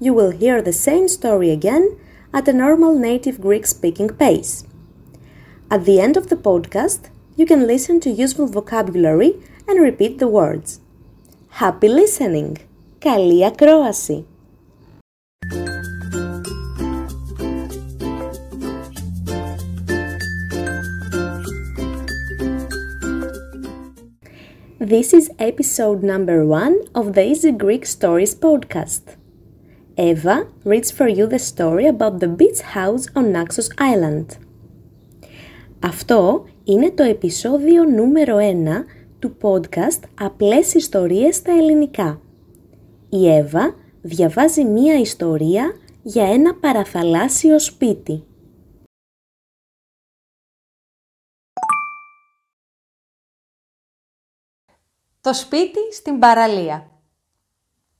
you will hear the same story again at a normal native Greek speaking pace. At the end of the podcast, you can listen to useful vocabulary and repeat the words. Happy listening! Καλή ακρόαση! This is episode number one of the Easy Greek Stories podcast. Eva reads for you the story about the beach house on Naxos Island. Αυτό είναι το επεισόδιο νούμερο 1 του podcast Απλές ιστορίες στα ελληνικά. Η Εύα διαβάζει μία ιστορία για ένα παραθαλάσσιο σπίτι. Το σπίτι στην παραλία.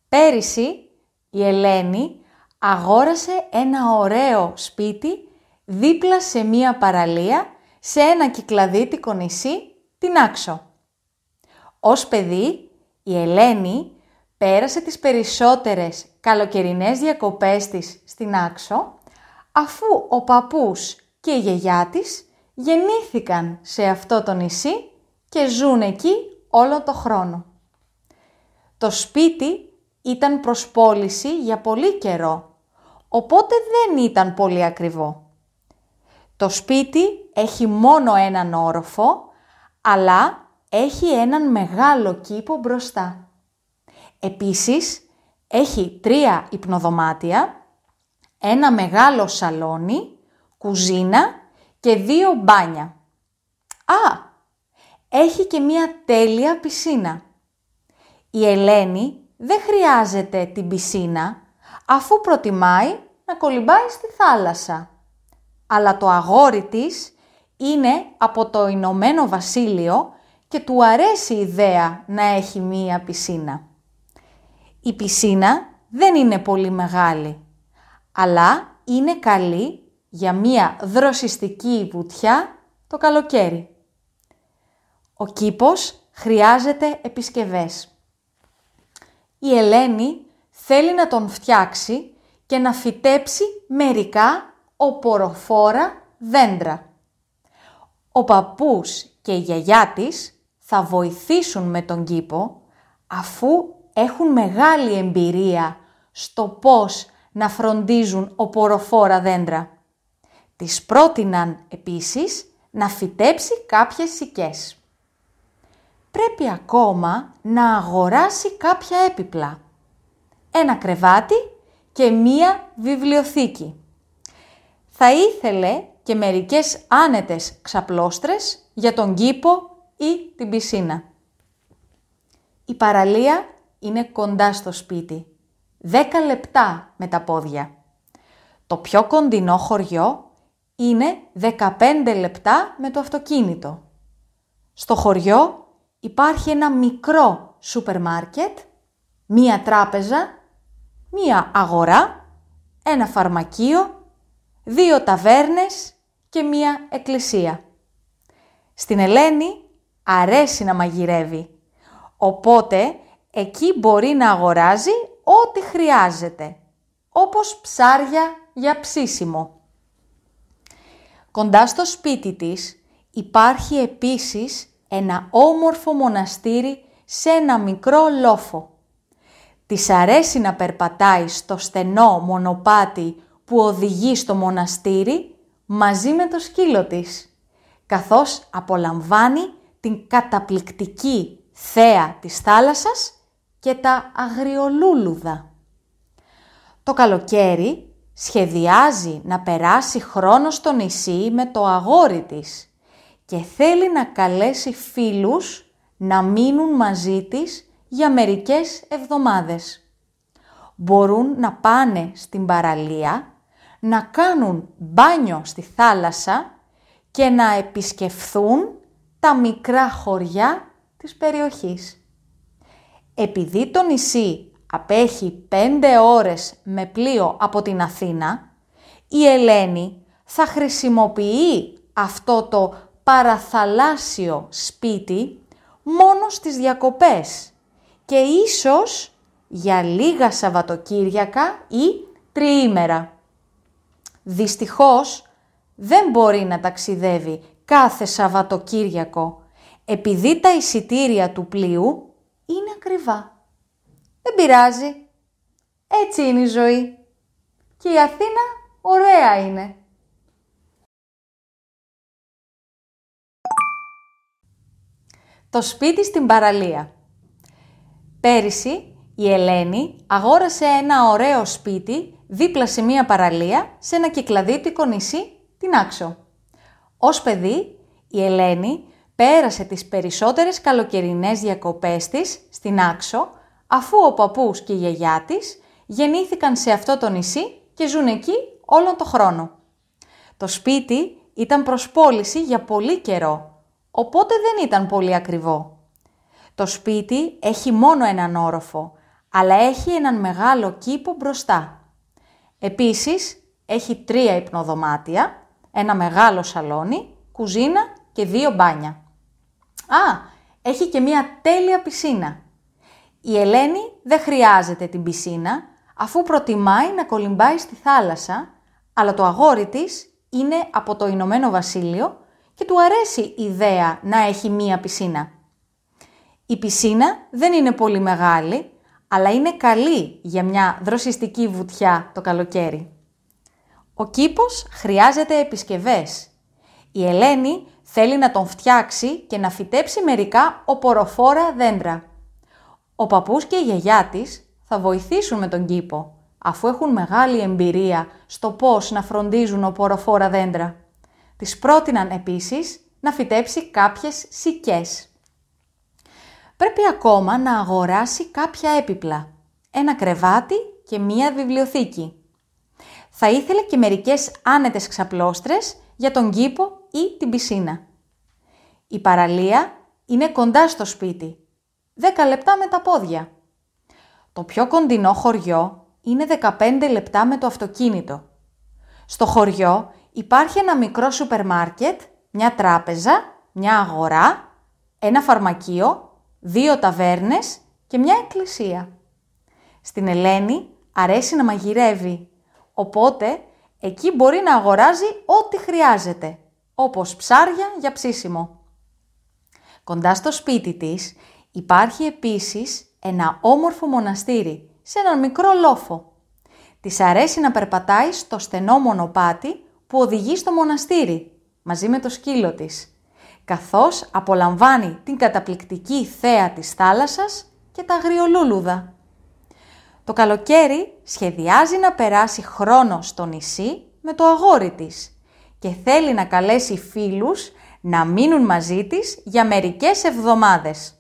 Πέρυσι η Ελένη αγόρασε ένα ωραίο σπίτι δίπλα σε μία παραλία σε ένα κυκλαδίτικο νησί, την Άξο. Ως παιδί η Ελένη πέρασε τις περισσότερες καλοκαιρινές διακοπές της στην Άξο αφού ο παππούς και η γιαγιά της γεννήθηκαν σε αυτό το νησί και ζουν εκεί όλο το χρόνο. Το σπίτι ήταν προς πώληση για πολύ καιρό, οπότε δεν ήταν πολύ ακριβό. Το σπίτι έχει μόνο έναν όροφο, αλλά έχει έναν μεγάλο κήπο μπροστά. Επίσης, έχει τρία υπνοδωμάτια, ένα μεγάλο σαλόνι, κουζίνα και δύο μπάνια. Α, έχει και μία τέλεια πισίνα. Η Ελένη δεν χρειάζεται την πισίνα αφού προτιμάει να κολυμπάει στη θάλασσα. Αλλά το αγόρι της είναι από το Ηνωμένο Βασίλειο και του αρέσει η ιδέα να έχει μία πισίνα. Η πισίνα δεν είναι πολύ μεγάλη, αλλά είναι καλή για μία δροσιστική βουτιά το καλοκαίρι. Ο κήπος χρειάζεται επισκευές. Η Ελένη θέλει να τον φτιάξει και να φυτέψει μερικά οποροφόρα δέντρα. Ο παππούς και η γιαγιά της θα βοηθήσουν με τον κήπο αφού έχουν μεγάλη εμπειρία στο πώς να φροντίζουν οποροφόρα δέντρα. Της πρότειναν επίσης να φυτέψει κάποιες σικές πρέπει ακόμα να αγοράσει κάποια έπιπλα. Ένα κρεβάτι και μία βιβλιοθήκη. Θα ήθελε και μερικές άνετες ξαπλώστρες για τον κήπο ή την πισίνα. Η παραλία είναι κοντά στο σπίτι. Δέκα λεπτά με τα πόδια. Το πιο κοντινό χωριό είναι 15 λεπτά με το αυτοκίνητο. Στο χωριό υπάρχει ένα μικρό σούπερ μάρκετ, μία τράπεζα, μία αγορά, ένα φαρμακείο, δύο ταβέρνες και μία εκκλησία. Στην Ελένη αρέσει να μαγειρεύει, οπότε εκεί μπορεί να αγοράζει ό,τι χρειάζεται, όπως ψάρια για ψήσιμο. Κοντά στο σπίτι της υπάρχει επίσης ένα όμορφο μοναστήρι σε ένα μικρό λόφο. Της αρέσει να περπατάει στο στενό μονοπάτι που οδηγεί στο μοναστήρι μαζί με το σκύλο της, καθώς απολαμβάνει την καταπληκτική θέα της θάλασσας και τα αγριολούλουδα. Το καλοκαίρι σχεδιάζει να περάσει χρόνος στο νησί με το αγόρι της και θέλει να καλέσει φίλους να μείνουν μαζί της για μερικές εβδομάδες. μπορούν να πάνε στην παραλία, να κάνουν μπάνιο στη θάλασσα και να επισκεφθούν τα μικρά χωριά της περιοχής. Επειδή το νησί απέχει πέντε ώρες με πλοίο από την Αθήνα, η Ελένη θα χρησιμοποιεί αυτό το παραθαλάσσιο σπίτι μόνο στις διακοπές και ίσως για λίγα Σαββατοκύριακα ή τριήμερα. Δυστυχώς δεν μπορεί να ταξιδεύει κάθε Σαββατοκύριακο επειδή τα εισιτήρια του πλοίου είναι ακριβά. Δεν πειράζει. Έτσι είναι η ζωή. Και η Αθήνα ωραία είναι. Το σπίτι στην παραλία. Πέρυσι η Ελένη αγόρασε ένα ωραίο σπίτι δίπλα σε μία παραλία σε ένα κυκλαδίτικο νησί, την Άξο. Ως παιδί, η Ελένη πέρασε τις περισσότερες καλοκαιρινές διακοπές της στην Άξο, αφού ο παππούς και η γιαγιά της γεννήθηκαν σε αυτό το νησί και ζουν εκεί όλον το χρόνο. Το σπίτι ήταν προς πώληση για πολύ καιρό, οπότε δεν ήταν πολύ ακριβό. Το σπίτι έχει μόνο έναν όροφο, αλλά έχει έναν μεγάλο κήπο μπροστά. Επίσης, έχει τρία υπνοδωμάτια, ένα μεγάλο σαλόνι, κουζίνα και δύο μπάνια. Α, έχει και μία τέλεια πισίνα. Η Ελένη δεν χρειάζεται την πισίνα, αφού προτιμάει να κολυμπάει στη θάλασσα, αλλά το αγόρι της είναι από το Ηνωμένο Βασίλειο και του αρέσει η ιδέα να έχει μία πισίνα. Η πισίνα δεν είναι πολύ μεγάλη, αλλά είναι καλή για μια δροσιστική βουτιά το καλοκαίρι. Ο κήπος χρειάζεται επισκευές. Η Ελένη θέλει να τον φτιάξει και να φυτέψει μερικά οποροφόρα δέντρα. Ο παππούς και η γιαγιά της θα βοηθήσουν με τον κήπο, αφού έχουν μεγάλη εμπειρία στο πώς να φροντίζουν οποροφόρα δέντρα. Της πρότειναν επίσης να φυτέψει κάποιες σικές πρέπει ακόμα να αγοράσει κάποια έπιπλα. Ένα κρεβάτι και μία βιβλιοθήκη. Θα ήθελε και μερικές άνετες ξαπλώστρες για τον κήπο ή την πισίνα. Η παραλία είναι κοντά στο σπίτι. 10 λεπτά με τα πόδια. Το πιο κοντινό χωριό είναι 15 λεπτά με το αυτοκίνητο. Στο χωριό υπάρχει ένα μικρό σούπερ μάρκετ, μια τράπεζα, μια αγορά, ένα φαρμακείο δύο ταβέρνες και μια εκκλησία. Στην Ελένη αρέσει να μαγειρεύει, οπότε εκεί μπορεί να αγοράζει ό,τι χρειάζεται, όπως ψάρια για ψήσιμο. Κοντά στο σπίτι της υπάρχει επίσης ένα όμορφο μοναστήρι σε έναν μικρό λόφο. Της αρέσει να περπατάει στο στενό μονοπάτι που οδηγεί στο μοναστήρι, μαζί με το σκύλο της καθώς απολαμβάνει την καταπληκτική θέα της θάλασσας και τα αγριολούλουδα. Το καλοκαίρι σχεδιάζει να περάσει χρόνο στο νησί με το αγόρι της και θέλει να καλέσει φίλους να μείνουν μαζί της για μερικές εβδομάδες.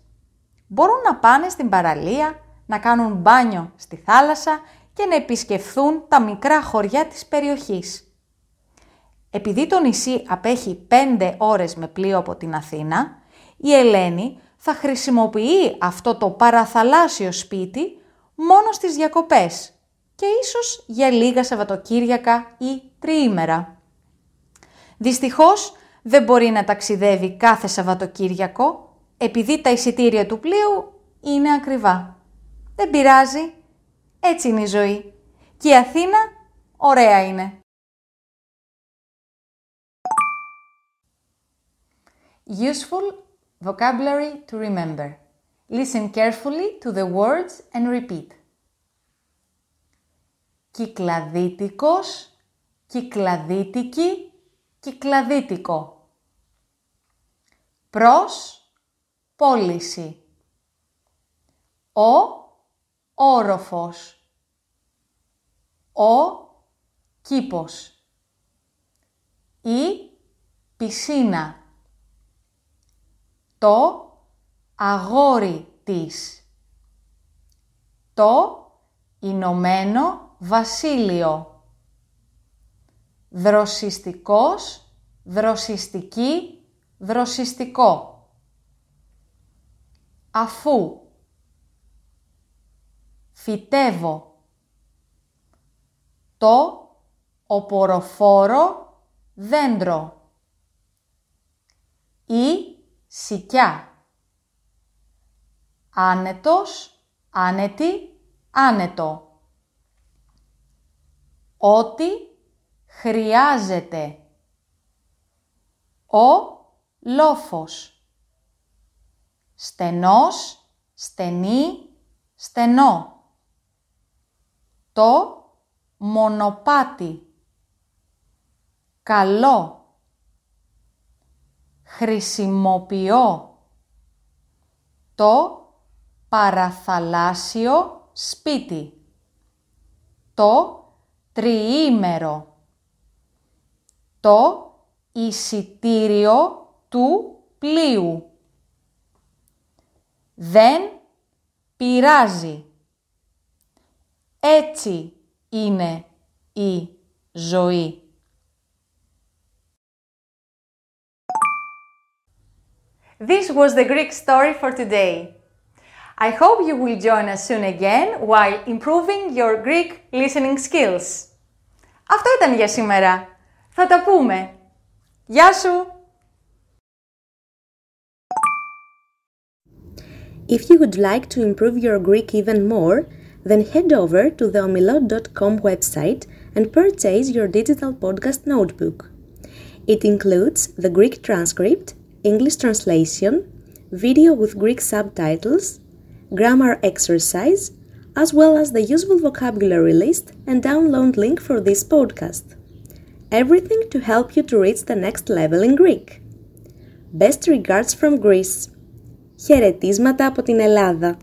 Μπορούν να πάνε στην παραλία, να κάνουν μπάνιο στη θάλασσα και να επισκεφθούν τα μικρά χωριά της περιοχής. Επειδή το νησί απέχει 5 ώρες με πλοίο από την Αθήνα, η Ελένη θα χρησιμοποιεί αυτό το παραθαλάσσιο σπίτι μόνο στις διακοπές και ίσως για λίγα Σαββατοκύριακα ή τριήμερα. Δυστυχώς δεν μπορεί να ταξιδεύει κάθε Σαββατοκύριακο επειδή τα εισιτήρια του πλοίου είναι ακριβά. Δεν πειράζει, έτσι είναι η ζωή. Και η Αθήνα ωραία είναι. Useful vocabulary to remember. Listen carefully to the words and repeat. Κυκλαδίτικος, κυκλαδίτικη, κυκλαδίτικο. Προς, πώληση. Ο, όροφος. Ο, κήπος. Η, πισίνα το αγόρι της. Το Ηνωμένο Βασίλειο. Δροσιστικός, δροσιστική, δροσιστικό. Αφού. Φυτεύω. Το οποροφόρο δέντρο. Ή σικιά. Άνετος, άνετη, άνετο. Ό,τι χρειάζεται. Ο λόφος. Στενός, στενή, στενό. Το μονοπάτι. Καλό. Χρησιμοποιώ. Το παραθαλάσσιο σπίτι. Το τριήμερο. Το εισιτήριο του πλοίου. Δεν πειράζει. Έτσι είναι η ζωή. This was the Greek story for today. I hope you will join us soon again while improving your Greek listening skills. Αυτό ήταν για σήμερα. Θα τα πούμε. Γεια σου! If you would like to improve your Greek even more, then head over to the omilot.com website and purchase your digital podcast notebook. It includes the Greek transcript, English translation, video with Greek subtitles, grammar exercise, as well as the useful vocabulary list and download link for this podcast. Everything to help you to reach the next level in Greek. Best regards from Greece. Χαιρετίσματα από την Ελλάδα.